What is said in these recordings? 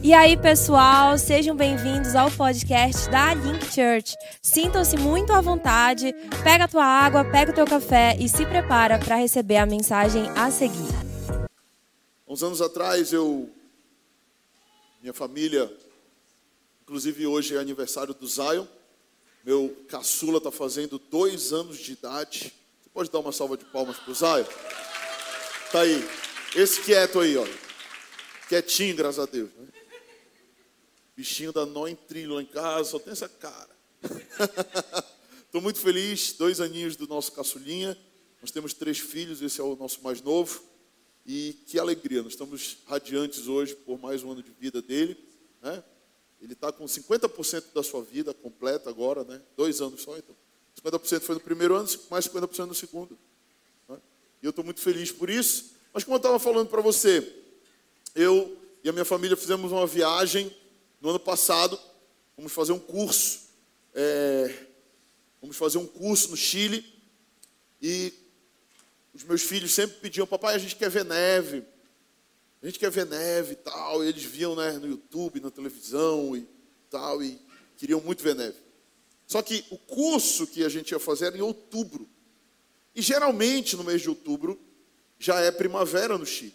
E aí, pessoal, sejam bem-vindos ao podcast da Link Church. Sintam-se muito à vontade, pega a tua água, pega o teu café e se prepara para receber a mensagem a seguir. Uns anos atrás, eu, minha família, inclusive hoje é aniversário do Zion, meu caçula está fazendo dois anos de idade. Você pode dar uma salva de palmas para o Zion? Tá aí, esse quieto aí, ó, quietinho, graças a Deus. Né? Bichinho da nó em trilho lá em casa, só tem essa cara. Estou muito feliz, dois aninhos do nosso caçulinha. Nós temos três filhos, esse é o nosso mais novo. E que alegria, nós estamos radiantes hoje por mais um ano de vida dele. Né? Ele está com 50% da sua vida completa agora, né? dois anos só, então. 50% foi no primeiro ano, mais 50% no segundo. Né? E eu estou muito feliz por isso. Mas como eu estava falando para você, eu e a minha família fizemos uma viagem no ano passado, vamos fazer um curso. É, vamos fazer um curso no Chile. E os meus filhos sempre pediam, papai, a gente quer ver neve. A gente quer ver neve e tal. E eles viam né, no YouTube, na televisão e tal. E queriam muito ver neve. Só que o curso que a gente ia fazer era em outubro. E geralmente no mês de outubro já é primavera no Chile.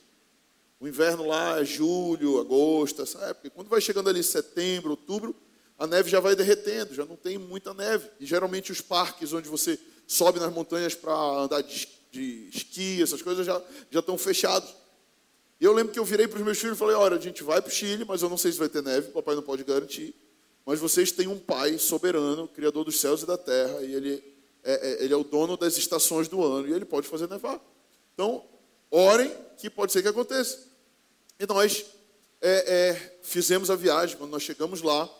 O inverno lá é julho, agosto, essa época. Quando vai chegando ali setembro, outubro, a neve já vai derretendo, já não tem muita neve. E geralmente os parques onde você sobe nas montanhas para andar de, de, esqui, essas coisas já, já estão fechados. E eu lembro que eu virei para os meus filhos e falei: olha, a gente vai para o Chile, mas eu não sei se vai ter neve, o papai não pode garantir. Mas vocês têm um pai soberano, criador dos céus e da terra, e ele é, é, ele é o dono das estações do ano, e ele pode fazer nevar. Então, orem que pode ser que aconteça. E nós é, é, fizemos a viagem. Quando nós chegamos lá,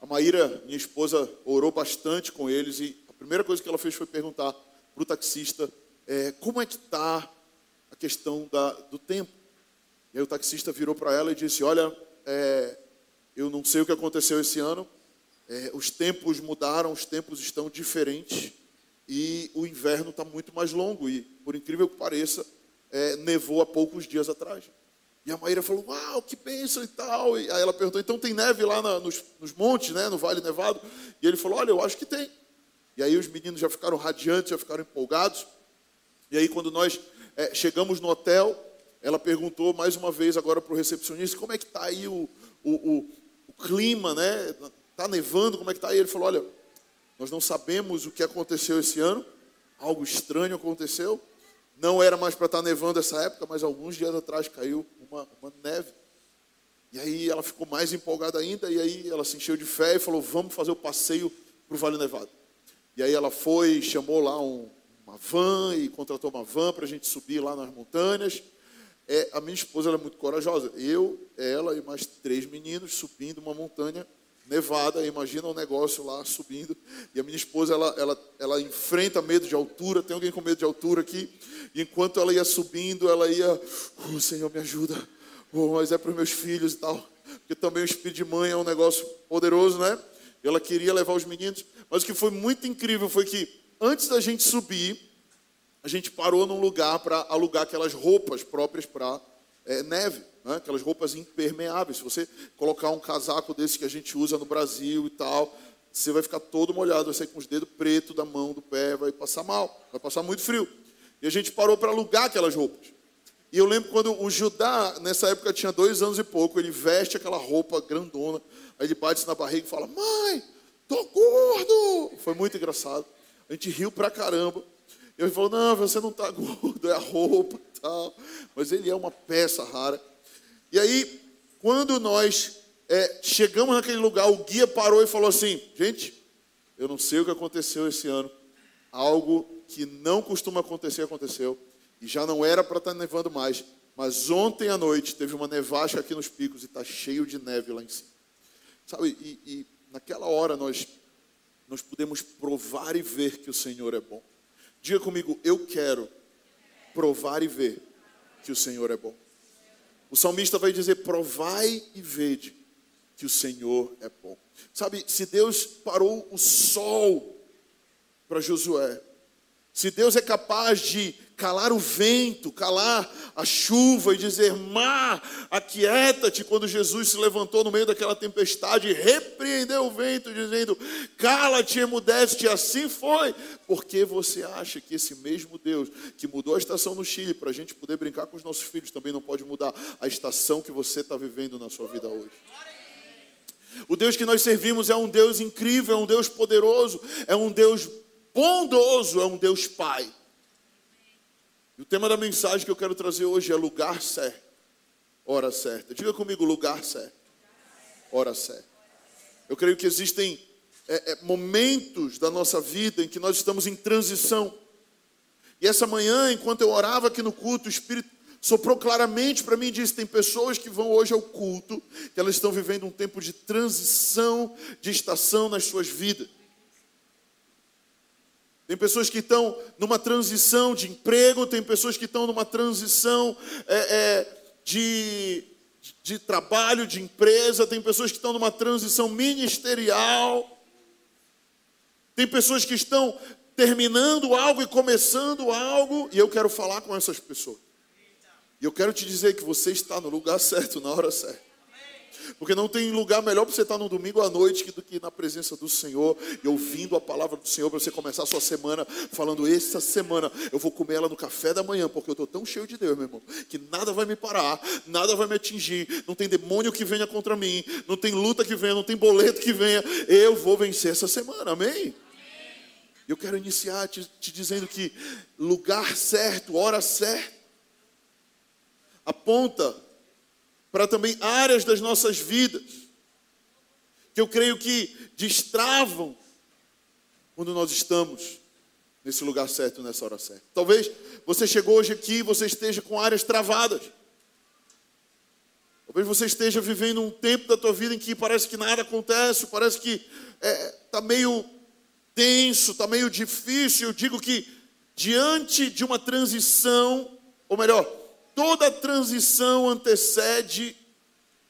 a Maíra, minha esposa, orou bastante com eles e a primeira coisa que ela fez foi perguntar para o taxista é, como é que está a questão da, do tempo. E aí o taxista virou para ela e disse: Olha, é, eu não sei o que aconteceu esse ano. É, os tempos mudaram, os tempos estão diferentes e o inverno está muito mais longo. E, por incrível que pareça, é, nevou há poucos dias atrás. E a Maíra falou, uau, que bênção e tal. E aí ela perguntou, então tem neve lá na, nos, nos, montes, né, no Vale Nevado? E ele falou, olha, eu acho que tem. E aí os meninos já ficaram radiantes, já ficaram empolgados. E aí quando nós é, chegamos no hotel, ela perguntou mais uma vez agora para o recepcionista, como é que está aí o, o, o, o clima, né? Está nevando, como é que está aí? Ele falou, olha, nós não sabemos o que aconteceu esse ano, algo estranho aconteceu. Não era mais para estar tá nevando essa época, mas alguns dias atrás caiu uma, uma neve. E aí ela ficou mais empolgada ainda, e aí ela se encheu de fé e falou: Vamos fazer o passeio para o Vale Nevado. E aí ela foi, chamou lá um, uma van e contratou uma van para a gente subir lá nas montanhas. É, a minha esposa é muito corajosa. Eu, ela e mais três meninos subindo uma montanha nevada. Imagina um negócio lá subindo. E a minha esposa, ela, ela, ela enfrenta medo de altura. Tem alguém com medo de altura aqui? Enquanto ela ia subindo, ela ia, oh, Senhor, me ajuda. Oh, mas é para os meus filhos e tal. Porque também o espírito de mãe é um negócio poderoso, né? Ela queria levar os meninos. Mas o que foi muito incrível foi que, antes da gente subir, a gente parou num lugar para alugar aquelas roupas próprias para é, neve, né? aquelas roupas impermeáveis. Se você colocar um casaco desse que a gente usa no Brasil e tal, você vai ficar todo molhado, vai sair com os dedos pretos da mão, do pé, vai passar mal, vai passar muito frio. E a gente parou para alugar aquelas roupas. E eu lembro quando o Judá, nessa época, tinha dois anos e pouco, ele veste aquela roupa grandona, aí ele bate na barriga e fala: Mãe, tô gordo! Foi muito engraçado. A gente riu pra caramba. E ele falou: Não, você não tá gordo, é a roupa e tal. Mas ele é uma peça rara. E aí, quando nós é, chegamos naquele lugar, o guia parou e falou assim: Gente, eu não sei o que aconteceu esse ano. Algo que não costuma acontecer, aconteceu. E já não era para estar tá nevando mais. Mas ontem à noite teve uma nevasca aqui nos picos e está cheio de neve lá em cima. Sabe, e, e naquela hora nós, nós podemos provar e ver que o Senhor é bom. Diga comigo, eu quero provar e ver que o Senhor é bom. O salmista vai dizer: provai e vede que o Senhor é bom. Sabe, se Deus parou o sol para Josué, Se Deus é capaz de calar o vento, calar a chuva e dizer: Mar, aquieta-te. Quando Jesus se levantou no meio daquela tempestade, repreendeu o vento, dizendo: Cala-te, emudece-te. Assim foi. Porque você acha que esse mesmo Deus que mudou a estação no Chile para a gente poder brincar com os nossos filhos também não pode mudar a estação que você está vivendo na sua vida hoje? O Deus que nós servimos é um Deus incrível, é um Deus poderoso, é um Deus bondoso, é um Deus Pai. E o tema da mensagem que eu quero trazer hoje é lugar certo, hora certa. Diga comigo, lugar certo, hora certa. Eu creio que existem é, é, momentos da nossa vida em que nós estamos em transição. E essa manhã, enquanto eu orava aqui no culto, o Espírito soprou claramente para mim e disse: tem pessoas que vão hoje ao culto, que elas estão vivendo um tempo de transição, de estação nas suas vidas. Tem pessoas que estão numa transição de emprego, tem pessoas que estão numa transição é, é, de, de trabalho, de empresa, tem pessoas que estão numa transição ministerial, tem pessoas que estão terminando algo e começando algo, e eu quero falar com essas pessoas. E eu quero te dizer que você está no lugar certo, na hora certa. Porque não tem lugar melhor para você estar no domingo à noite do que na presença do Senhor e ouvindo a palavra do Senhor para você começar a sua semana falando: essa semana eu vou comer ela no café da manhã, porque eu estou tão cheio de Deus, meu irmão, que nada vai me parar, nada vai me atingir, não tem demônio que venha contra mim, não tem luta que venha, não tem boleto que venha, eu vou vencer essa semana, amém? Eu quero iniciar te, te dizendo que lugar certo, hora certa, aponta para também áreas das nossas vidas que eu creio que destravam quando nós estamos nesse lugar certo, nessa hora certa. Talvez você chegou hoje aqui e você esteja com áreas travadas. Talvez você esteja vivendo um tempo da tua vida em que parece que nada acontece, parece que está é, tá meio tenso, está meio difícil. Eu digo que diante de uma transição, ou melhor, toda transição antecede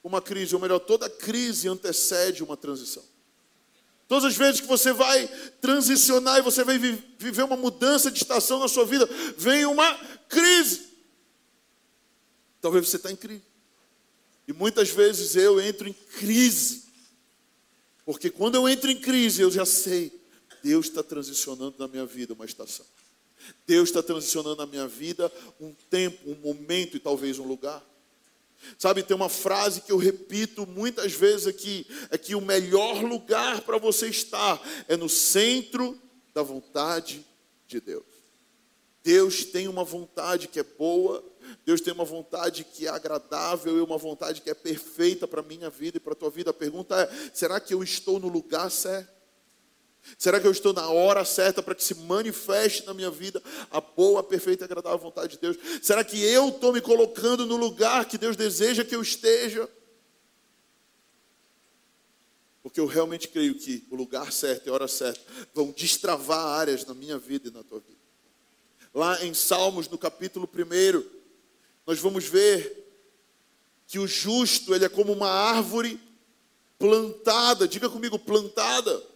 uma crise, ou melhor, toda crise antecede uma transição. Todas as vezes que você vai transicionar e você vai viver uma mudança de estação na sua vida, vem uma crise. Talvez você está em crise. E muitas vezes eu entro em crise. Porque quando eu entro em crise, eu já sei, Deus está transicionando na minha vida uma estação. Deus está transicionando na minha vida um tempo, um momento e talvez um lugar. Sabe, tem uma frase que eu repito muitas vezes aqui: é que o melhor lugar para você estar é no centro da vontade de Deus. Deus tem uma vontade que é boa, Deus tem uma vontade que é agradável e uma vontade que é perfeita para a minha vida e para a tua vida. A pergunta é: será que eu estou no lugar certo? Será que eu estou na hora certa para que se manifeste na minha vida a boa, perfeita e agradável vontade de Deus? Será que eu estou me colocando no lugar que Deus deseja que eu esteja? Porque eu realmente creio que o lugar certo e a hora certa vão destravar áreas na minha vida e na tua vida. Lá em Salmos, no capítulo 1, nós vamos ver que o justo, ele é como uma árvore plantada, diga comigo, plantada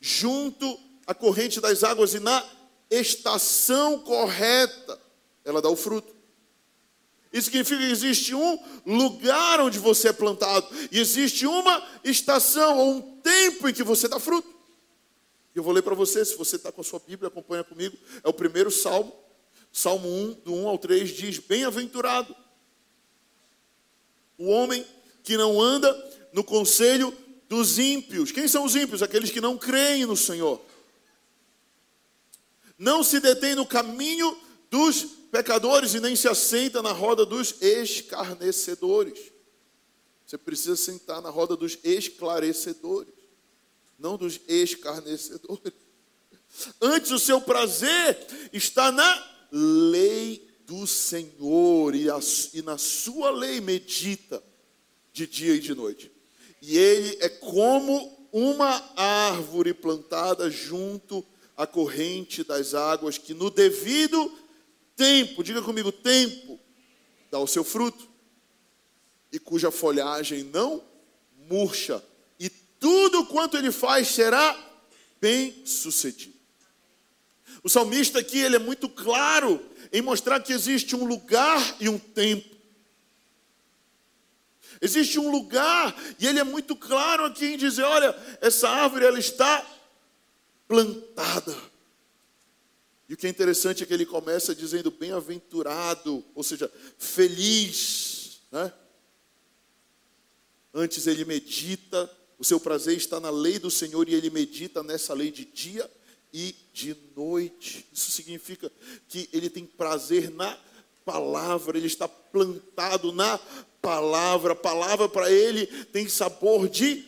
junto à corrente das águas e na estação correta ela dá o fruto. Isso significa que existe um lugar onde você é plantado e existe uma estação ou um tempo em que você dá fruto. Eu vou ler para você, se você está com a sua Bíblia, acompanha comigo. É o primeiro salmo, Salmo 1, do 1 ao 3, diz: Bem-aventurado o homem que não anda no conselho dos ímpios. Quem são os ímpios? Aqueles que não creem no Senhor. Não se detém no caminho dos pecadores e nem se assenta na roda dos escarnecedores. Você precisa sentar na roda dos esclarecedores, não dos escarnecedores. Antes o seu prazer está na lei do Senhor e, a, e na sua lei medita de dia e de noite e ele é como uma árvore plantada junto à corrente das águas, que no devido tempo, diga comigo, tempo, dá o seu fruto, e cuja folhagem não murcha, e tudo quanto ele faz será bem sucedido. O salmista aqui ele é muito claro em mostrar que existe um lugar e um tempo. Existe um lugar e ele é muito claro aqui em dizer, olha, essa árvore ela está plantada. E o que é interessante é que ele começa dizendo bem-aventurado, ou seja, feliz, né? Antes ele medita, o seu prazer está na lei do Senhor e ele medita nessa lei de dia e de noite. Isso significa que ele tem prazer na palavra, ele está plantado na palavra. A palavra para ele tem sabor de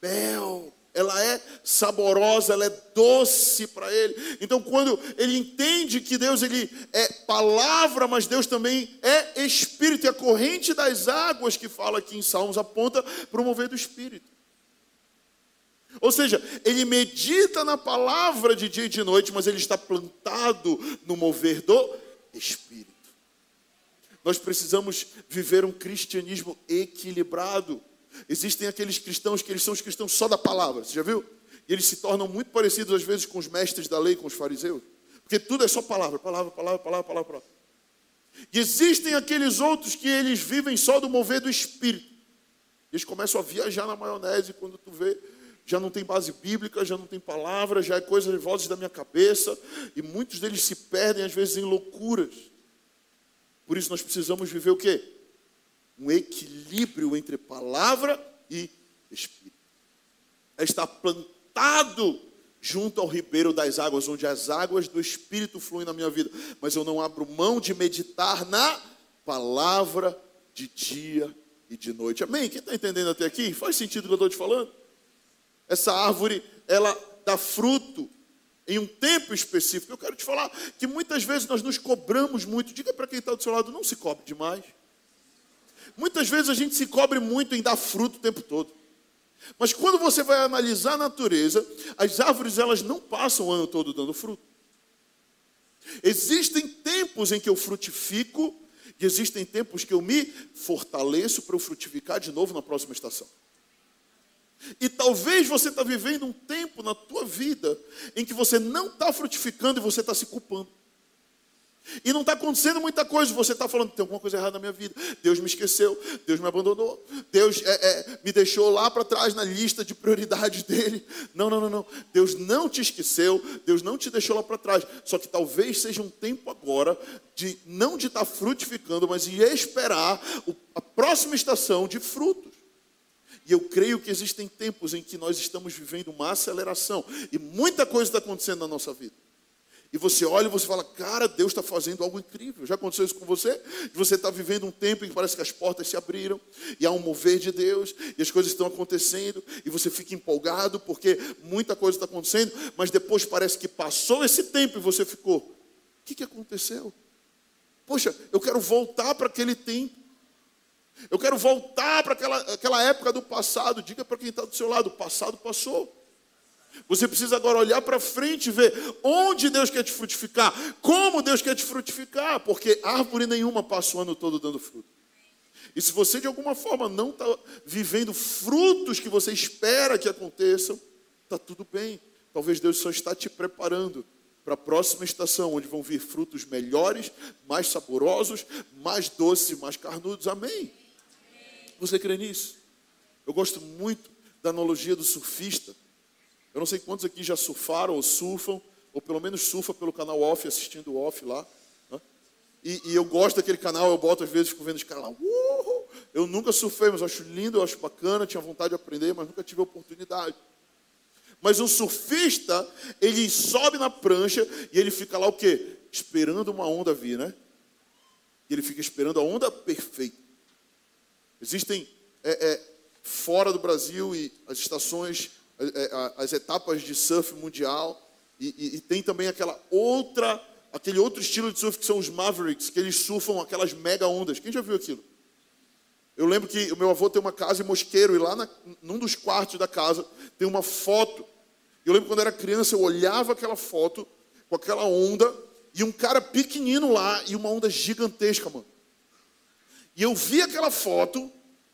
mel. Ela é saborosa, ela é doce para ele. Então, quando ele entende que Deus ele é palavra, mas Deus também é espírito, e a corrente das águas que fala aqui em Salmos aponta para o mover do espírito. Ou seja, ele medita na palavra de dia e de noite, mas ele está plantado no mover do Espírito. Nós precisamos viver um cristianismo equilibrado. Existem aqueles cristãos que eles são os cristãos só da palavra, você já viu? E eles se tornam muito parecidos às vezes com os mestres da lei, com os fariseus, porque tudo é só palavra, palavra, palavra, palavra, palavra, palavra. E existem aqueles outros que eles vivem só do mover do espírito. Eles começam a viajar na maionese quando tu vê, já não tem base bíblica, já não tem palavra, já é coisa de vozes da minha cabeça, e muitos deles se perdem às vezes em loucuras. Por isso nós precisamos viver o quê? Um equilíbrio entre palavra e espírito. É estar plantado junto ao ribeiro das águas, onde as águas do espírito fluem na minha vida, mas eu não abro mão de meditar na palavra de dia e de noite. Amém? Quem está entendendo até aqui? Faz sentido o que eu estou te falando? Essa árvore, ela dá fruto em um tempo específico. Eu quero te falar que muitas vezes nós nos cobramos muito. Diga para quem está do seu lado, não se cobre demais. Muitas vezes a gente se cobre muito em dar fruto o tempo todo. Mas quando você vai analisar a natureza, as árvores elas não passam o ano todo dando fruto. Existem tempos em que eu frutifico e existem tempos que eu me fortaleço para eu frutificar de novo na próxima estação. E talvez você está vivendo um tempo na tua vida em que você não está frutificando e você está se culpando. E não está acontecendo muita coisa, você está falando, tem alguma coisa errada na minha vida. Deus me esqueceu, Deus me abandonou, Deus é, é, me deixou lá para trás na lista de prioridades dele. Não, não, não, não. Deus não te esqueceu, Deus não te deixou lá para trás. Só que talvez seja um tempo agora de não de estar tá frutificando, mas de esperar a próxima estação de frutos. Eu creio que existem tempos em que nós estamos vivendo uma aceleração e muita coisa está acontecendo na nossa vida. E você olha e você fala, cara, Deus está fazendo algo incrível. Já aconteceu isso com você? Você está vivendo um tempo em que parece que as portas se abriram e há um mover de Deus e as coisas estão acontecendo e você fica empolgado porque muita coisa está acontecendo, mas depois parece que passou esse tempo e você ficou, o que, que aconteceu? Poxa, eu quero voltar para aquele tempo. Eu quero voltar para aquela, aquela época do passado. Diga para quem está do seu lado: o passado passou. Você precisa agora olhar para frente e ver onde Deus quer te frutificar, como Deus quer te frutificar, porque árvore nenhuma passa o ano todo dando fruto. E se você de alguma forma não está vivendo frutos que você espera que aconteçam, está tudo bem. Talvez Deus só está te preparando para a próxima estação, onde vão vir frutos melhores, mais saborosos, mais doces, mais carnudos. Amém. Você crê nisso? Eu gosto muito da analogia do surfista. Eu não sei quantos aqui já surfaram ou surfam, ou pelo menos surfa pelo canal off, assistindo o off lá. Né? E, e, eu gosto daquele canal, eu boto às vezes, fico vendo os caras lá. Uhul! Eu nunca surfei, mas eu acho lindo, eu acho bacana, tinha vontade de aprender, mas nunca tive oportunidade. Mas o surfista, ele sobe na prancha e ele fica lá o quê? Esperando uma onda vir, né? Ele fica esperando a onda perfeita. Existem é, é, fora do Brasil e as estações, é, é as etapas de surf mundial e, e, e, tem também aquela outra, aquele outro estilo de surf que são os Mavericks, que eles surfam aquelas mega ondas. Quem já viu aquilo? Eu lembro que o meu avô tem uma casa em Mosqueiro e lá na, num dos quartos da casa tem uma foto. Eu lembro quando era criança, eu olhava aquela foto com aquela onda e um cara pequenino lá e uma onda gigantesca, mano. E eu vi aquela foto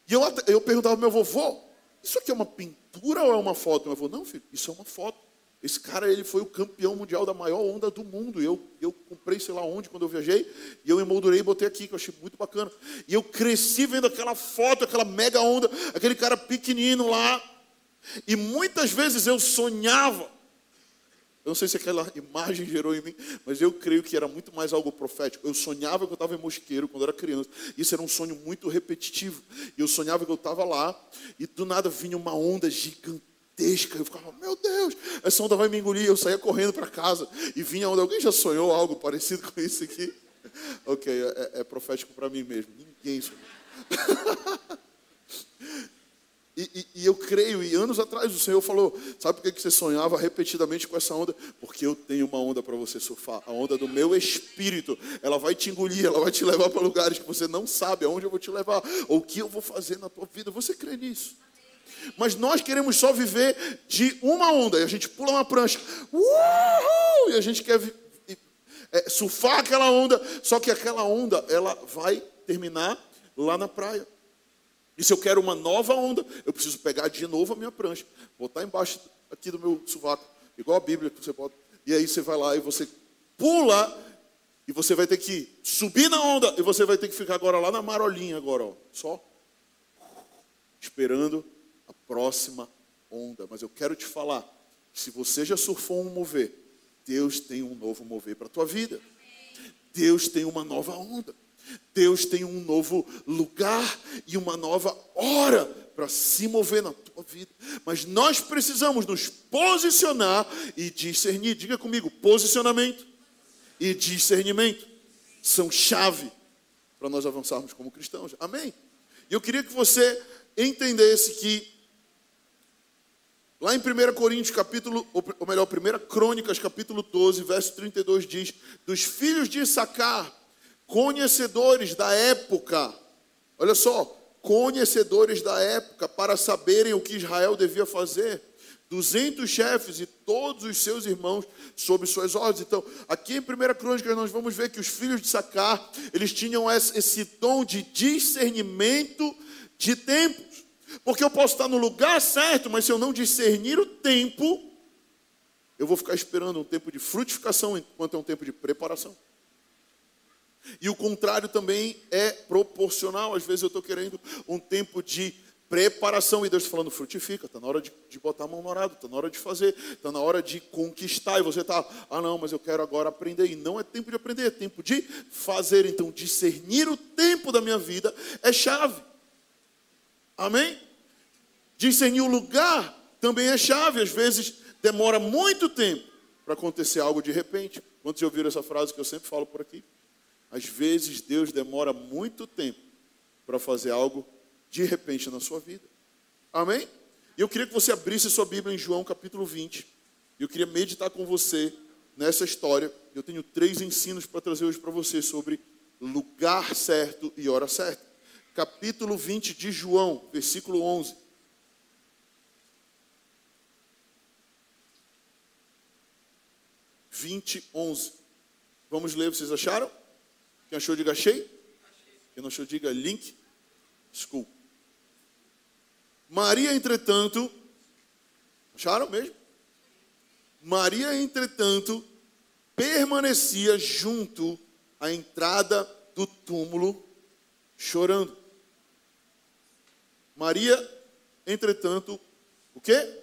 e eu, eu perguntava ao meu vovô: Isso aqui é uma pintura ou é uma foto? Meu avô: Não, filho, isso é uma foto. Esse cara, ele foi o campeão mundial da maior onda do mundo. Eu, eu comprei, sei lá onde, quando eu viajei, e eu emoldurei e botei aqui, que eu achei muito bacana. E eu cresci vendo aquela foto, aquela mega onda, aquele cara pequenino lá. E muitas vezes eu sonhava. Eu não sei se aquela imagem gerou em mim, mas eu creio que era muito mais algo profético. Eu sonhava que eu estava em Mosqueiro quando era criança. Isso era um sonho muito repetitivo. E eu sonhava que eu estava lá, e do nada vinha uma onda gigante gigantesca. Eu ficava, meu Deus, essa onda vai me engolir. Eu saía correndo para casa e vinha onda. Alguém já sonhou algo parecido com isso aqui? Ok, é, é profético para mim mesmo. Ninguém sonhou. E, e, e, eu creio, e anos atrás o Senhor falou: Sabe por que você sonhava repetidamente com essa onda? Porque eu tenho uma onda para você surfar. A onda do meu espírito. Ela vai te engolir, ela vai te levar para lugares que você não sabe aonde eu vou te levar, ou o que eu vou fazer na tua vida. Você crê nisso? Mas nós queremos só viver de uma onda. E a gente pula uma prancha. Uhul! E a gente quer é, surfar aquela onda. Só que aquela onda, ela vai terminar lá na praia. E se eu quero uma nova onda, eu preciso pegar de novo a minha prancha, botar embaixo aqui do meu sovaco, igual a Bíblia que você pode. E aí você vai lá e você pula e você vai ter que subir na onda e você vai ter que ficar agora lá na marolinha agora, ó, só esperando próxima onda. Mas eu quero te falar, se você já surfou um mover, Deus tem um novo mover para a tua vida. Deus tem uma nova onda. Deus tem um novo lugar e uma nova hora para se mover na tua vida. Mas nós precisamos nos posicionar e discernir. Diga comigo, posicionamento e discernimento são chave para nós avançarmos como cristãos. Amém? E eu queria que você entendesse que Lá em 1 Coríntios, capítulo, ou melhor, 1 Crônicas, capítulo 12, verso 32 diz: Dos filhos de Issacar, conhecedores da época, olha só, conhecedores da época, para saberem o que Israel devia fazer, 200 chefes e todos os seus irmãos sob suas ordens. Então, aqui em 1 Crônicas, nós vamos ver que os filhos de Sacar, eles tinham esse dom de discernimento de tempo. Porque eu posso estar no lugar certo, mas se eu não discernir o tempo, eu vou ficar esperando um tempo de frutificação enquanto é um tempo de preparação. E o contrário também é proporcional. Às vezes eu estou querendo um tempo de preparação e Deus está falando, frutifica, está na hora de, de, botar a mão no arado, está na hora de fazer, está na hora de conquistar. E você está, ah não, mas eu quero agora aprender. E não é tempo de aprender, é tempo de fazer. Então, discernir o tempo da minha vida é chave. Amém? Discernir o lugar também é chave. Às vezes demora muito tempo para acontecer algo de repente. Quantos já ouviram essa frase que eu sempre falo por aqui? Às vezes Deus demora muito tempo para fazer algo de repente na sua vida. Amém? E eu queria que você abrisse sua Bíblia em João capítulo 20. E eu queria meditar com você nessa história. Eu tenho três ensinos para trazer hoje para você sobre lugar certo e hora certa capítulo 20 de João, versículo 11. Vinte, onze. Vamos ler, vocês acharam? Quem achou, diga achei. Quem não achou, diga link. School. Maria, entretanto, acharam mesmo? Maria, entretanto, permanecia junto à entrada do túmulo, chorando. Maria, entretanto, o quê?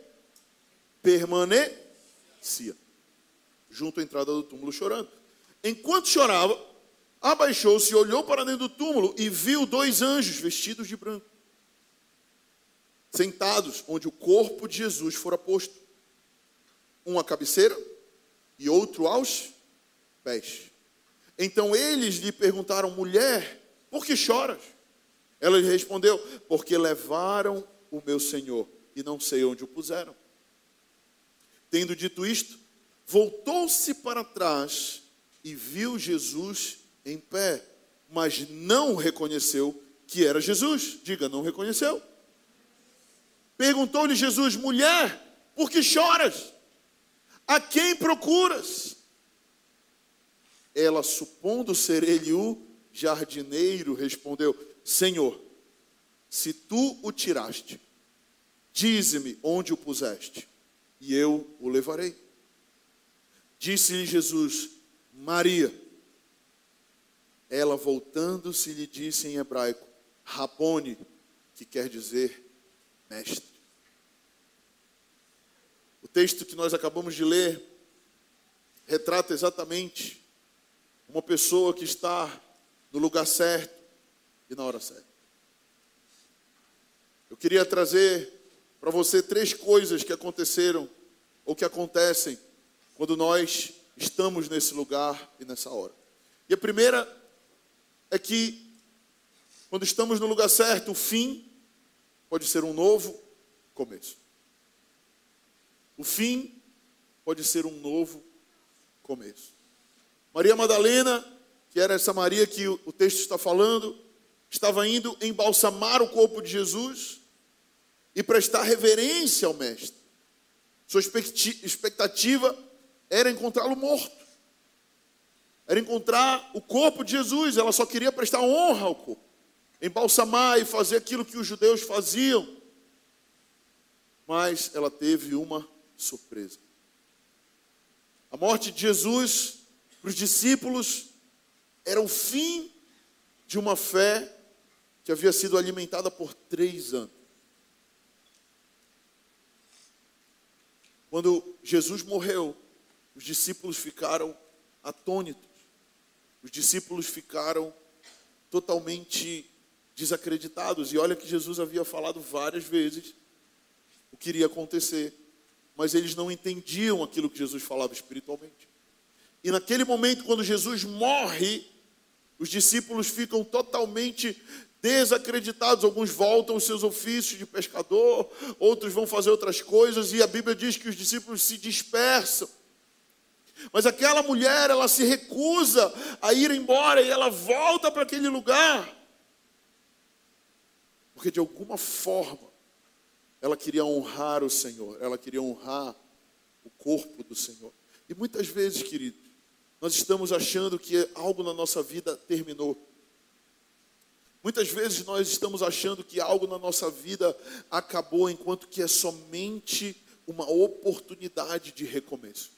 Permanecia junto à entrada do túmulo chorando. Enquanto chorava, abaixou-se olhou para dentro do túmulo e viu dois anjos vestidos de branco, sentados onde o corpo de Jesus fora posto, um à cabeceira e outro aos pés. Então eles lhe perguntaram: mulher, por que choras? Ela lhe respondeu: Porque levaram o meu senhor e não sei onde o puseram. Tendo dito isto, voltou-se para trás e viu Jesus em pé, mas não reconheceu que era Jesus. Diga, não reconheceu. Perguntou-lhe Jesus: Mulher, por que choras? A quem procuras? Ela, supondo ser ele o jardineiro, respondeu: Senhor, se tu o tiraste, dize-me onde o puseste, e eu o levarei. Disse-lhe Jesus: Maria. Ela, voltando-se, lhe disse em hebraico: Rabone, que quer dizer mestre. O texto que nós acabamos de ler retrata exatamente uma pessoa que está no lugar certo e na hora certa. Eu queria trazer para você três coisas que aconteceram ou que acontecem quando nós estamos nesse lugar e nessa hora. E a primeira é que quando estamos no lugar certo, o fim pode ser um novo começo. O fim pode ser um novo começo. Maria Madalena, que era essa Maria que o texto está falando, estava indo embalsamar o corpo de Jesus e prestar reverência ao Mestre. Sua expectativa era encontrá-lo morto, era encontrar o corpo de Jesus, ela só queria prestar honra ao corpo, embalsamar e fazer aquilo que os judeus faziam. Mas ela teve uma surpresa. A morte de Jesus para os discípulos era o fim de uma fé que havia sido alimentada por três anos. Quando Jesus morreu, os discípulos ficaram atônitos, os discípulos ficaram totalmente desacreditados. E olha que Jesus havia falado várias vezes o que iria acontecer, mas eles não entendiam aquilo que Jesus falava espiritualmente. E naquele momento, quando Jesus morre, os discípulos ficam totalmente desacreditados. Alguns voltam aos seus ofícios de pescador, outros vão fazer outras coisas, e a Bíblia diz que os discípulos se dispersam. Mas aquela mulher, ela se recusa a ir embora e ela volta para aquele lugar. Porque de alguma forma ela queria honrar o Senhor, ela queria honrar o corpo do Senhor. E muitas vezes, querido, nós estamos achando que algo na nossa vida terminou. Muitas vezes nós estamos achando que algo na nossa vida acabou, enquanto que é somente uma oportunidade de recomeço.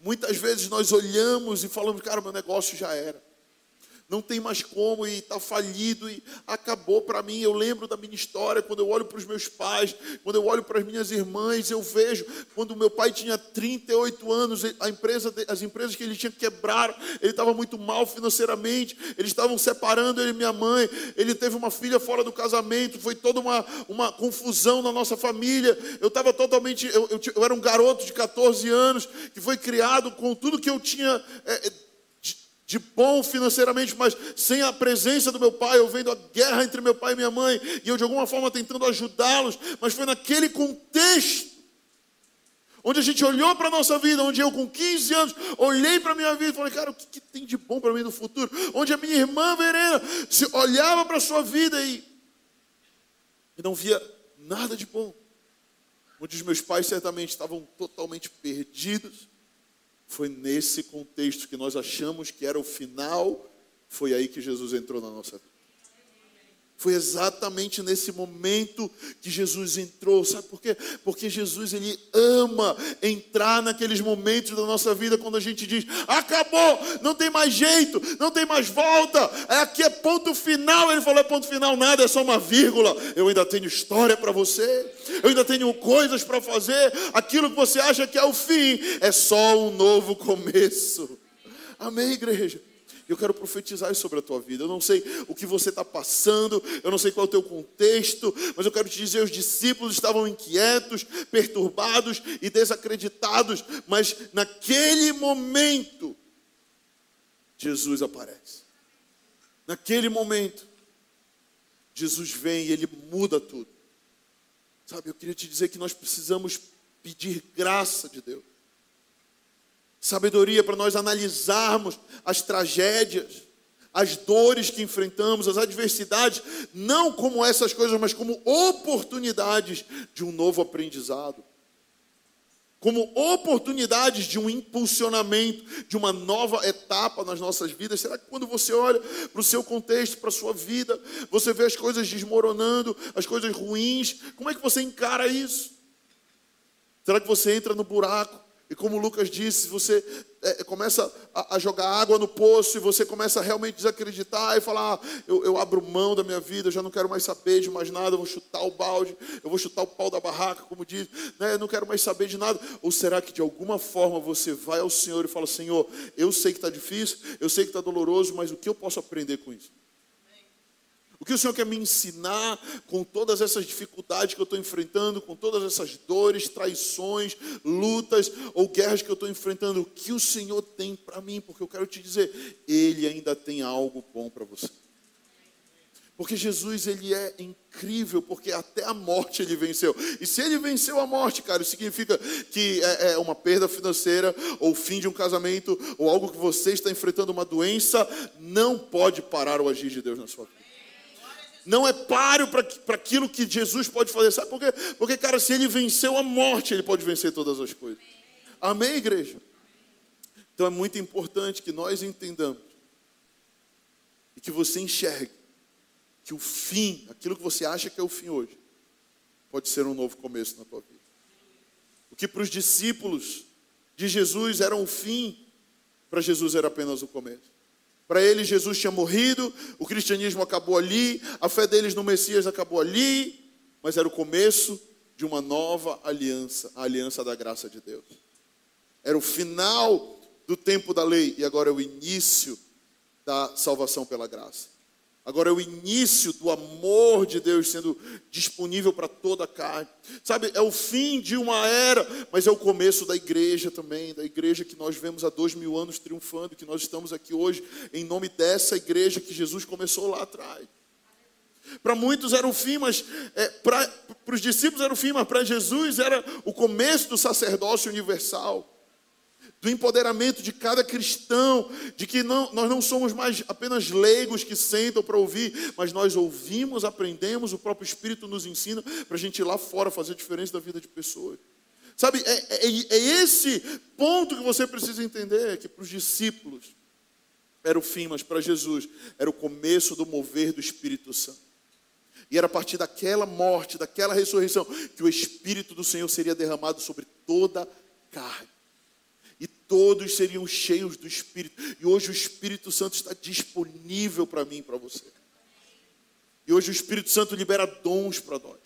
Muitas vezes nós olhamos e falamos, cara, meu negócio já era não tem mais como e está falido e acabou para mim. Eu lembro da minha história, quando eu olho para os meus pais, quando eu olho para as minhas irmãs, eu vejo quando meu pai tinha 38 anos, a empresa, as empresas que ele tinha quebraram, ele estava muito mal financeiramente, eles estavam separando ele e minha mãe, ele teve uma filha fora do casamento, foi toda uma, uma confusão na nossa família. Eu estava totalmente, eu, eu, eu, era um garoto de 14 anos que foi criado com tudo que eu tinha. É, de bom financeiramente, mas sem a presença do meu pai, eu vendo a guerra entre meu pai e minha mãe, e eu de alguma forma tentando ajudá-los, mas foi naquele contexto onde a gente olhou para a nossa vida, onde eu com 15 anos olhei para a minha vida e falei, cara, o que, que tem de bom para mim no futuro? Onde a minha irmã Verena se olhava para a sua vida e, e não via nada de bom. Onde os meus pais certamente estavam totalmente perdidos, foi nesse contexto que nós achamos que era o final, foi aí que Jesus entrou na nossa vida. Foi exatamente nesse momento que Jesus entrou. Sabe por quê? Porque Jesus ele ama entrar naqueles momentos da nossa vida quando a gente diz: "Acabou, não tem mais jeito, não tem mais volta. É aqui é ponto final". Ele falou: é "Ponto final nada, é só uma vírgula. Eu ainda tenho história para você. Eu ainda tenho coisas para fazer. Aquilo que você acha que é o fim é só um novo começo". Amém, igreja. Eu quero profetizar sobre a tua vida. Eu não sei o que você está passando, eu não sei qual é o teu contexto, mas eu quero te dizer: os discípulos estavam inquietos, perturbados e desacreditados, mas naquele momento, Jesus aparece. Naquele momento, Jesus vem e ele muda tudo. Sabe, eu queria te dizer que nós precisamos pedir graça de Deus sabedoria para nós analisarmos as tragédias, as dores que enfrentamos, as adversidades, não como essas coisas, mas como oportunidades de um novo aprendizado. Como oportunidades de um impulsionamento, de uma nova etapa nas nossas vidas. Será que quando você olha para o seu contexto, para a sua vida, você vê as coisas desmoronando, as coisas ruins, como é que você encara isso? Será que você entra no buraco E como Lucas disse, você é, começa a, a, jogar água no poço e você começa a realmente desacreditar e falar: ah, eu, eu, abro mão da minha vida, eu já não quero mais saber de mais nada, eu vou chutar o balde, eu vou chutar o pau da barraca, como diz, né, eu não quero mais saber de nada. Ou será que de alguma forma você vai ao Senhor e fala: Senhor, eu sei que está difícil, eu sei que está doloroso, mas o que eu posso aprender com isso? O que o Senhor quer me ensinar com todas essas dificuldades que eu estou enfrentando, com todas essas dores, traições, lutas ou guerras que eu estou enfrentando? O que o Senhor tem para mim? Porque eu quero te dizer, Ele ainda tem algo bom para você. Porque Jesus ele é incrível, porque até a morte ele venceu. E se ele venceu a morte, cara, significa que é, é uma perda financeira, ou fim de um casamento, ou algo que você está enfrentando uma doença, não pode parar o agir de Deus na sua vida não é páreo para aquilo que Jesus pode fazer. Sabe por quê? Porque, cara, se ele venceu a morte, ele pode vencer todas as coisas. Amém, igreja? Então é muito importante que nós entendamos e que você enxergue que o fim, aquilo que você acha que é o fim hoje, pode ser um novo começo na tua vida. O que para os discípulos de Jesus era um fim, para Jesus era apenas o começo. Para eles, Jesus tinha morrido, o cristianismo acabou ali, a fé deles no Messias acabou ali, mas era o começo de uma nova aliança, a aliança da graça de Deus. Era o final do tempo da lei e agora é o início da salvação pela graça. Agora é o início do amor de Deus sendo disponível para toda a carne. Sabe, é o fim de uma era, mas é o começo da igreja também, da igreja que nós vemos há dois mil anos triunfando, que nós estamos aqui hoje em nome dessa igreja que Jesus começou lá atrás. Para muitos era o fim, mas é, para os discípulos era o fim, mas para Jesus era o começo do sacerdócio universal do empoderamento de cada cristão, de que não, nós não somos mais apenas leigos que sentam para ouvir, mas nós ouvimos, aprendemos, o próprio Espírito nos ensina para a gente ir lá fora fazer diferença da vida de pessoas. Sabe, é, é, é esse ponto que você precisa entender, que para os discípulos era o fim, mas para Jesus era o começo do mover do Espírito Santo. E era a partir daquela morte, daquela ressurreição, que o Espírito do Senhor seria derramado sobre toda a carne todos seriam cheios do Espírito. E hoje o Espírito Santo está disponível para mim e para você. E hoje o Espírito Santo libera dons para nós.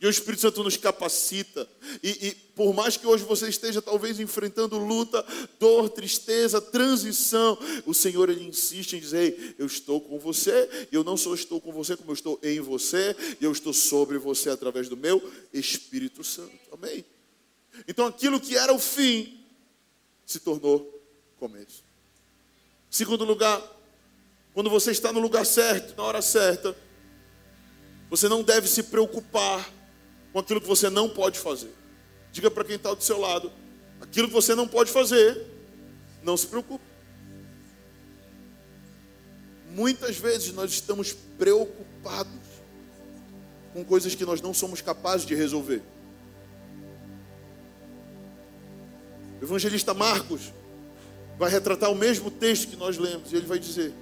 E o Espírito Santo nos capacita. E, e, por mais que hoje você esteja talvez enfrentando luta, dor, tristeza, transição, o Senhor ele insiste em dizer: Eu estou com você. E eu não só estou com você, como eu estou em você. E eu estou sobre você através do meu Espírito Santo. Amém? Então aquilo que era o fim se tornou começo. Segundo lugar, quando você está no lugar certo, na hora certa, você não deve se preocupar com aquilo que você não pode fazer. Diga para quem está do seu lado: aquilo que você não pode fazer, não se preocupe. Muitas vezes nós estamos preocupados com coisas que nós não somos capazes de resolver. Evangelista Marcos vai retratar o mesmo texto que nós lemos, e ele vai dizer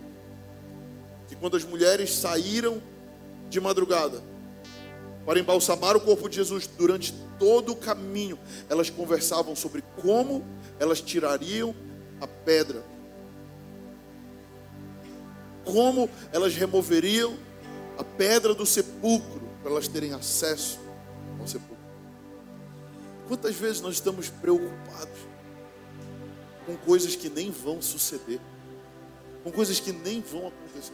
que quando as mulheres saíram de madrugada para embalsamar o corpo de Jesus durante todo o caminho, elas conversavam sobre como elas tirariam a pedra, como elas removeriam a pedra do sepulcro para elas terem acesso ao sepulcro. Quantas vezes nós estamos preocupados com coisas que nem vão suceder, com coisas que nem vão acontecer?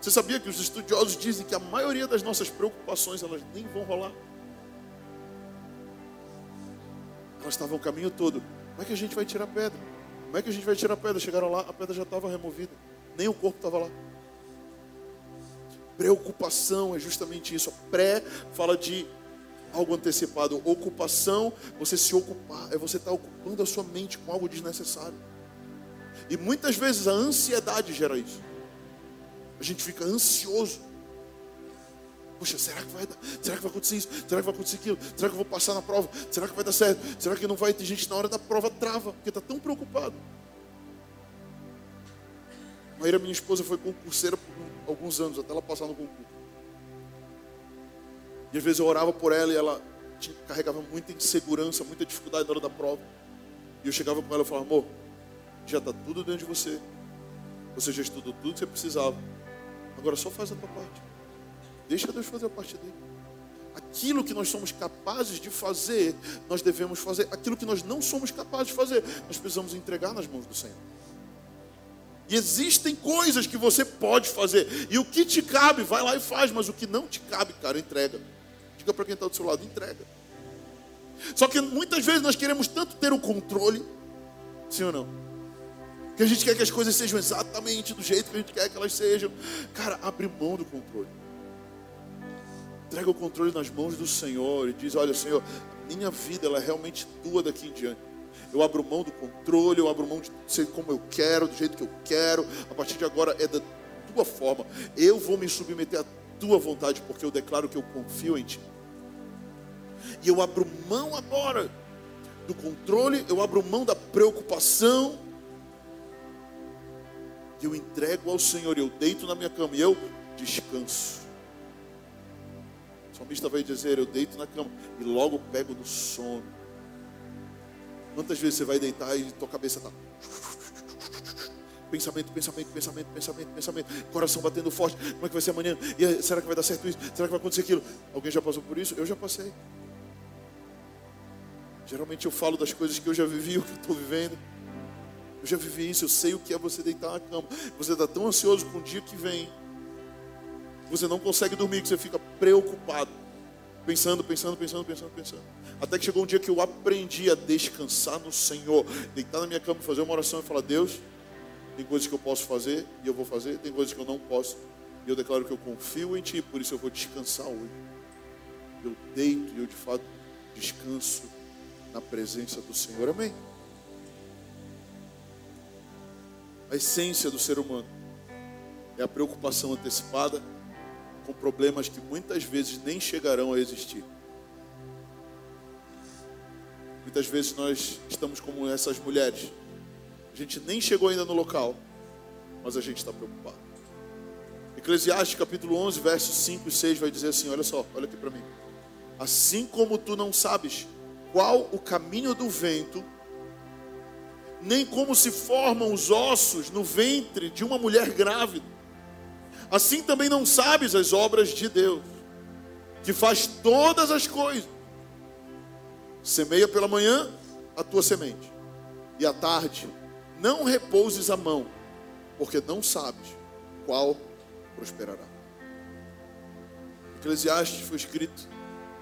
Você sabia que os estudiosos dizem que a maioria das nossas preocupações elas nem vão rolar? Elas estavam o caminho todo. Como é que a gente vai tirar a pedra? Como é que a gente vai tirar a pedra? Chegaram lá, a pedra já estava removida, nem o corpo estava lá. Preocupação é justamente isso. A pré fala de algo antecipado. Ocupação, você se ocupar, é você estar tá ocupando a sua mente com algo desnecessário. E muitas vezes a ansiedade gera isso. A gente fica ansioso. Puxa, será que vai dar? Será que vai acontecer isso? Será que vai acontecer aquilo? Será que eu vou passar na prova? Será que vai dar certo? Será que não vai? Tem gente na hora da prova trava, porque está tão preocupado. Maíra, minha esposa, foi concurseira por alguns anos, até ela passar no concurso. E às vezes eu orava por ela e ela carregava muita insegurança, muita dificuldade na hora da prova. E eu chegava com ela e falava, amor, já está tudo dentro de você. Você já estudou tudo que você precisava. Agora só faz a tua parte. Deixa Deus fazer a parte dele. Aquilo que nós somos capazes de fazer, nós devemos fazer. Aquilo que nós não somos capazes de fazer, nós precisamos entregar nas mãos do Senhor. E existem coisas que você pode fazer. E o que te cabe, vai lá e faz. Mas o que não te cabe, cara, entrega. Diga para quem está do seu lado, entrega. Só que muitas vezes nós queremos tanto ter o controle, sim ou não? Que a gente quer que as coisas sejam exatamente do jeito que a gente quer que elas sejam. Cara, abre mão do controle. Entrega o controle nas mãos do Senhor e diz: Olha, Senhor, minha vida ela é realmente tua daqui em diante. Eu abro mão do controle, eu abro mão de ser como eu quero, do jeito que eu quero. A partir de agora é da tua forma. Eu vou me submeter à tua vontade, porque eu declaro que eu confio em ti. E eu abro mão agora do controle, eu abro mão da preocupação. E eu entrego ao Senhor, eu deito na minha cama e eu descanso. O salmista vai dizer: Eu deito na cama e logo pego no sono. Quantas vezes você vai deitar e tua cabeça está. Pensamento, pensamento, pensamento, pensamento, pensamento. Coração batendo forte. Como é que vai ser amanhã? E será que vai dar certo isso? Será que vai acontecer aquilo? Alguém já passou por isso? Eu já passei. Geralmente eu falo das coisas que eu já vivi, o que eu estou vivendo. Eu já vivi isso, eu sei o que é você deitar na cama. Você está tão ansioso com o dia que vem. Você não consegue dormir, que você fica preocupado. Pensando, pensando, pensando, pensando, pensando. Até que chegou um dia que eu aprendi a descansar no Senhor. Deitar na minha cama, fazer uma oração e falar: Deus, tem coisas que eu posso fazer e eu vou fazer, tem coisas que eu não posso. E eu declaro que eu confio em Ti, por isso eu vou descansar hoje. Eu deito e eu de fato descanso na presença do Senhor. Amém? A essência do ser humano é a preocupação antecipada com problemas que muitas vezes nem chegarão a existir. Muitas vezes nós estamos como essas mulheres. A gente nem chegou ainda no local, mas a gente está preocupado. Eclesiastes capítulo 11, versos 5 e 6 vai dizer assim: Olha só, olha aqui para mim. Assim como tu não sabes qual o caminho do vento, nem como se formam os ossos no ventre de uma mulher grávida assim também não sabes as obras de Deus, que faz todas as coisas. Semeia pela manhã a tua semente, e à tarde não repouses a mão, porque não sabes qual prosperará. Eclesiastes foi escrito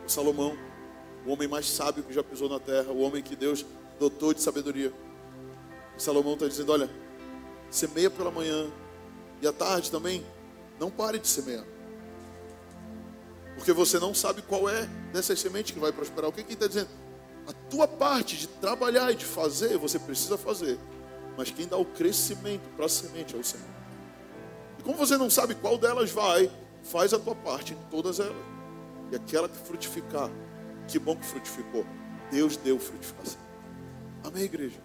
por Salomão, o homem mais sábio que já pisou na terra, o homem que Deus dotou de sabedoria. E Salomão está dizendo: olha, semeia pela manhã, e à tarde também não pare de semear. Porque você não sabe qual é dessas sementes que vai prosperar. O que, que ele está dizendo? A tua parte de trabalhar e de fazer, você precisa fazer. Mas quem dá o crescimento para a semente é o Senhor. E como você não sabe qual delas vai, faz a tua parte em todas elas. E aquela que frutificar, que bom que frutificou. Deus deu frutificação. Amém, igreja?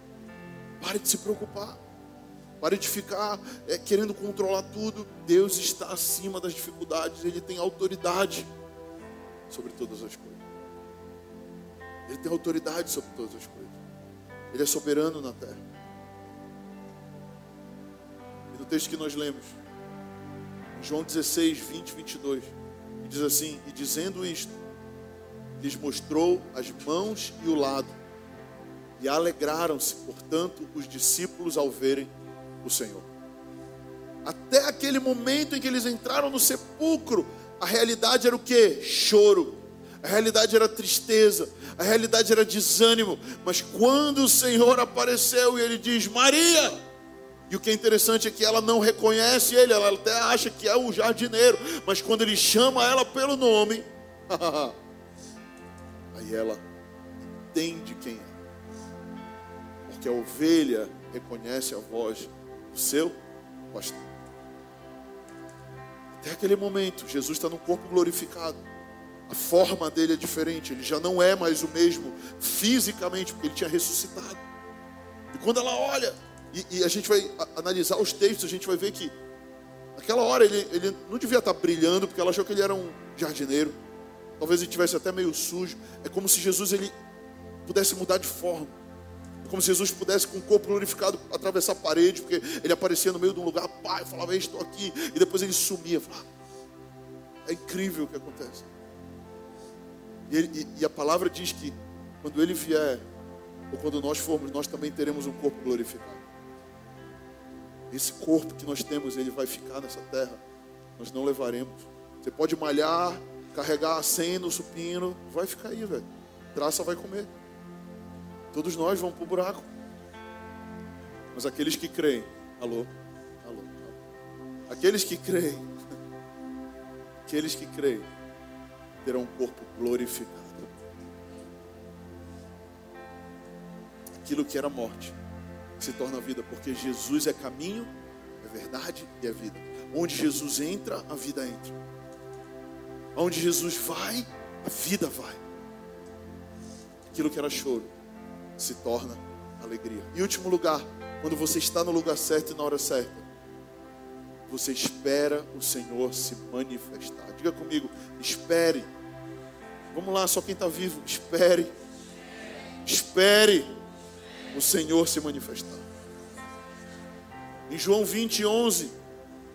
Pare de se preocupar. Pare de ficar é, querendo controlar tudo. Deus está acima das dificuldades. Ele tem autoridade sobre todas as coisas. Ele tem autoridade sobre todas as coisas. Ele é soberano na terra. E no texto que nós lemos, João 16, 20, 22, diz assim: E dizendo isto, lhes mostrou as mãos e o lado. E alegraram-se, portanto, os discípulos ao verem o Senhor. Até aquele momento em que eles entraram no sepulcro, a realidade era o que? Choro. A realidade era tristeza, a realidade era desânimo. Mas quando o Senhor apareceu e ele diz: Maria, e o que é interessante é que ela não reconhece ele, ela até acha que é o jardineiro, mas quando ele chama ela pelo nome, ela entende quem é. Porque a ovelha reconhece a voz o seu pastor. Até aquele momento, Jesus está no corpo glorificado. A forma dele é diferente, ele já não é mais o mesmo fisicamente, porque ele tinha ressuscitado. E quando ela olha, e, e a gente vai analisar os textos, a gente vai ver que naquela hora ele, ele não devia estar brilhando, porque ela achou que ele era um jardineiro. Talvez ele tivesse até meio sujo. É como se Jesus ele pudesse mudar de forma. como se Jesus pudesse com o corpo glorificado atravessar a parede, porque ele aparecia no meio de um lugar, pai, falava, estou aqui, e depois ele sumia. Falava, é incrível o que acontece. E, ele, e, e a palavra diz que quando ele vier, ou quando nós formos, nós também teremos um corpo glorificado. Esse corpo que nós temos, ele vai ficar nessa terra. Nós não levaremos. Você pode malhar, carregar a no supino, vai ficar aí, velho. Traça vai comer. Todos nós vamos para o buraco. Mas aqueles que creem, alô, alô, alô. Aqueles que creem, aqueles que creem, terão um corpo glorificado. Aquilo que era morte se torna vida, porque Jesus é caminho, é verdade e é vida. Onde Jesus entra, a vida entra. Onde Jesus vai, a vida vai. Aquilo que era choro se torna alegria. E último lugar, quando você está no lugar certo e na hora certa, você espera o Senhor se manifestar. Diga comigo, espere. Vamos lá, só quem está vivo, espere. Espere o Senhor se manifestar. Em João 20, 11,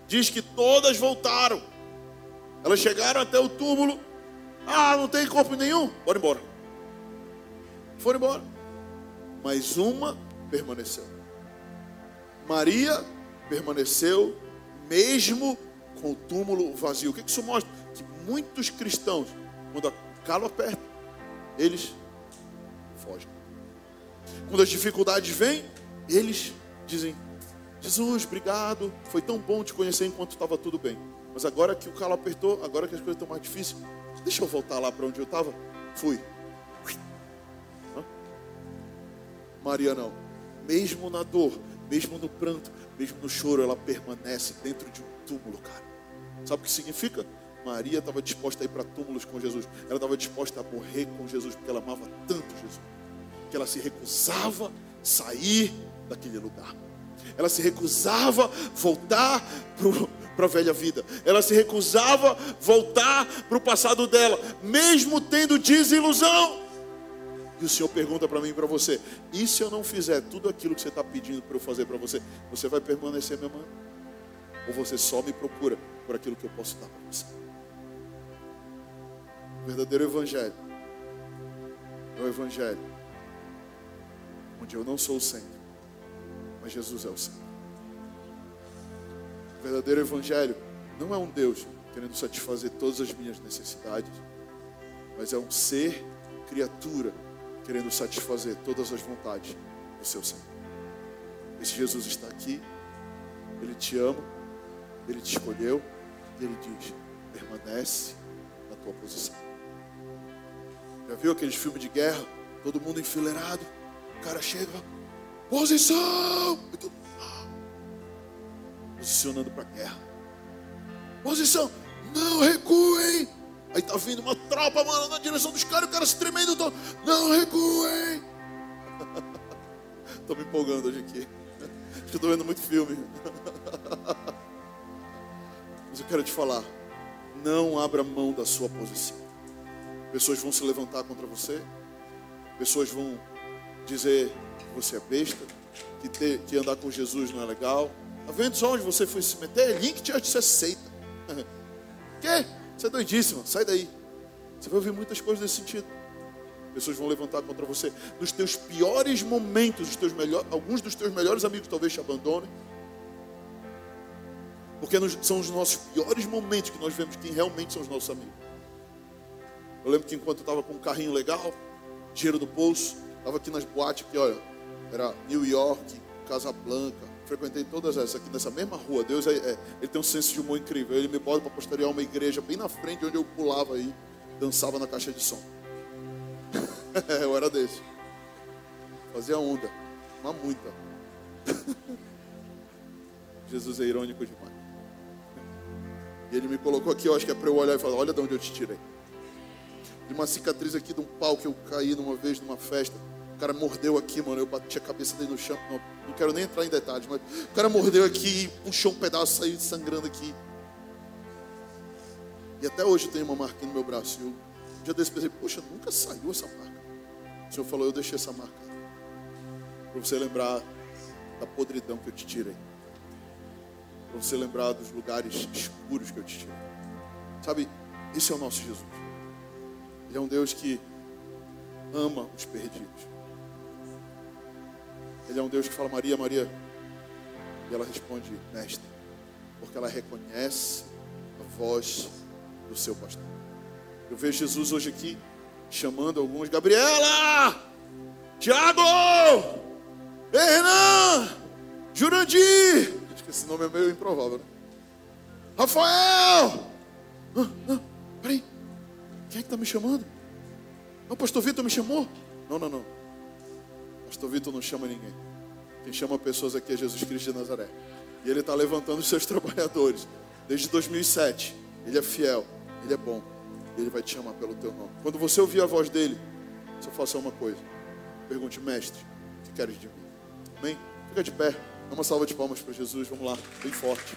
diz que todas voltaram. Elas chegaram até o túmulo. Ah, não tem corpo nenhum? Bora embora. Foram embora. Mas uma permaneceu. Maria permaneceu mesmo com o túmulo vazio. O que isso mostra? Que muitos cristãos, quando a calo aperta, eles fogem. Quando as dificuldades vêm, eles dizem: Jesus, obrigado, foi tão bom te conhecer enquanto estava tudo bem. Mas agora que o calo apertou, agora que as coisas estão mais difíceis, deixa eu voltar lá para onde eu estava. Fui. Maria não. Mesmo na dor, mesmo no pranto, mesmo no choro, ela permanece dentro de um túmulo, cara. Sabe o que significa? Maria estava disposta a ir para túmulos com Jesus. Ela estava disposta a morrer com Jesus, porque ela amava tanto Jesus. Que ela se recusava sair daquele lugar. Ela se recusava voltar para a velha vida. Ela se recusava voltar para o passado dela, mesmo tendo desilusão. E o Senhor pergunta para mim e para você: e se eu não fizer tudo aquilo que você está pedindo para eu fazer para você, você vai permanecer me amando? Ou você só me procura por aquilo que eu posso dar para você? O verdadeiro Evangelho é o Evangelho onde eu não sou o centro, mas Jesus é o centro. O verdadeiro Evangelho não é um Deus querendo satisfazer todas as minhas necessidades, mas é um ser, criatura, querendo satisfazer todas as vontades do seu Senhor. Esse Jesus está aqui, Ele te ama, Ele te escolheu e Ele diz: permanece na tua posição. Já viu aqueles filmes de guerra? Todo mundo enfileirado, o cara chega, posição! E posicionando para a guerra. Posição, não recuem! Aí tá vindo uma tropa, mano, na direção dos caras, o cara se tremendo. Não recuem. Tô me empolgando hoje aqui. Acho que tô vendo muito filme. Mas eu quero te falar. Não abra mão da sua posição. Pessoas vão se levantar contra você. Pessoas vão dizer que você é besta. Que, ter, que andar com Jesus não é legal. Tá vendo só onde você foi se meter? Link Church, você aceita. Quê? Você é doidíssimo, sai daí. Você vai ouvir muitas coisas nesse sentido. Pessoas vão levantar contra você. Nos teus piores momentos, os teus melhor, alguns dos teus melhores amigos talvez te abandonem. Porque nos, são os nossos piores momentos que nós vemos quem realmente são os nossos amigos. Eu lembro que enquanto eu estava com um carrinho legal, dinheiro do bolso, estava aqui nas boates, que olha, era New York, Casablanca, frequentei todas essas aqui nessa mesma rua. Deus é, é, ele tem um senso de humor incrível. Ele me bota para pastorear uma igreja bem na frente onde eu pulava aí, dançava na caixa de som. eu era desse. Fazia onda, uma muita. Jesus é irônico demais. E ele me colocou aqui, eu acho que é para eu olhar e falar: Olha de onde eu te tirei. De uma cicatriz aqui de um pau que eu caí numa vez numa festa. O cara mordeu aqui, mano. Eu bati a cabeça dele no chão. Não, não quero nem entrar em detalhes, mas o cara mordeu aqui puxou um pedaço, saiu sangrando aqui. E até hoje tem uma marca no meu braço. Eu, um dia desse pensei, poxa, nunca saiu essa marca. O Senhor falou, eu deixei essa marca. Para você lembrar da podridão que eu te tirei. Para você lembrar dos lugares escuros que eu te tirei. Sabe, esse é o nosso Jesus. Ele é um Deus que ama os perdidos. Ele é um Deus que fala, Maria, Maria. E ela responde, mestre, porque ela reconhece a voz do seu pastor. Eu vejo Jesus hoje aqui chamando alguns, Gabriela, Tiago, Hernan, Jurandir. Acho que esse nome é meio improvável, né? Rafael! Ah, ah, peraí, quem é que está me chamando? Não, pastor Vitor me chamou? Não, não, não. Pastor Vitor não chama ninguém. Quem chama pessoas aqui é Jesus Cristo de Nazaré. E ele está levantando os seus trabalhadores. Desde 2007. Ele é fiel. Ele é bom. Ele vai te chamar pelo teu nome. Quando você ouvir a voz dele, só faça uma coisa. Pergunte, mestre, o que queres de mim? Amém? Fica de pé. Dá uma salva de palmas para Jesus. Vamos lá, bem forte.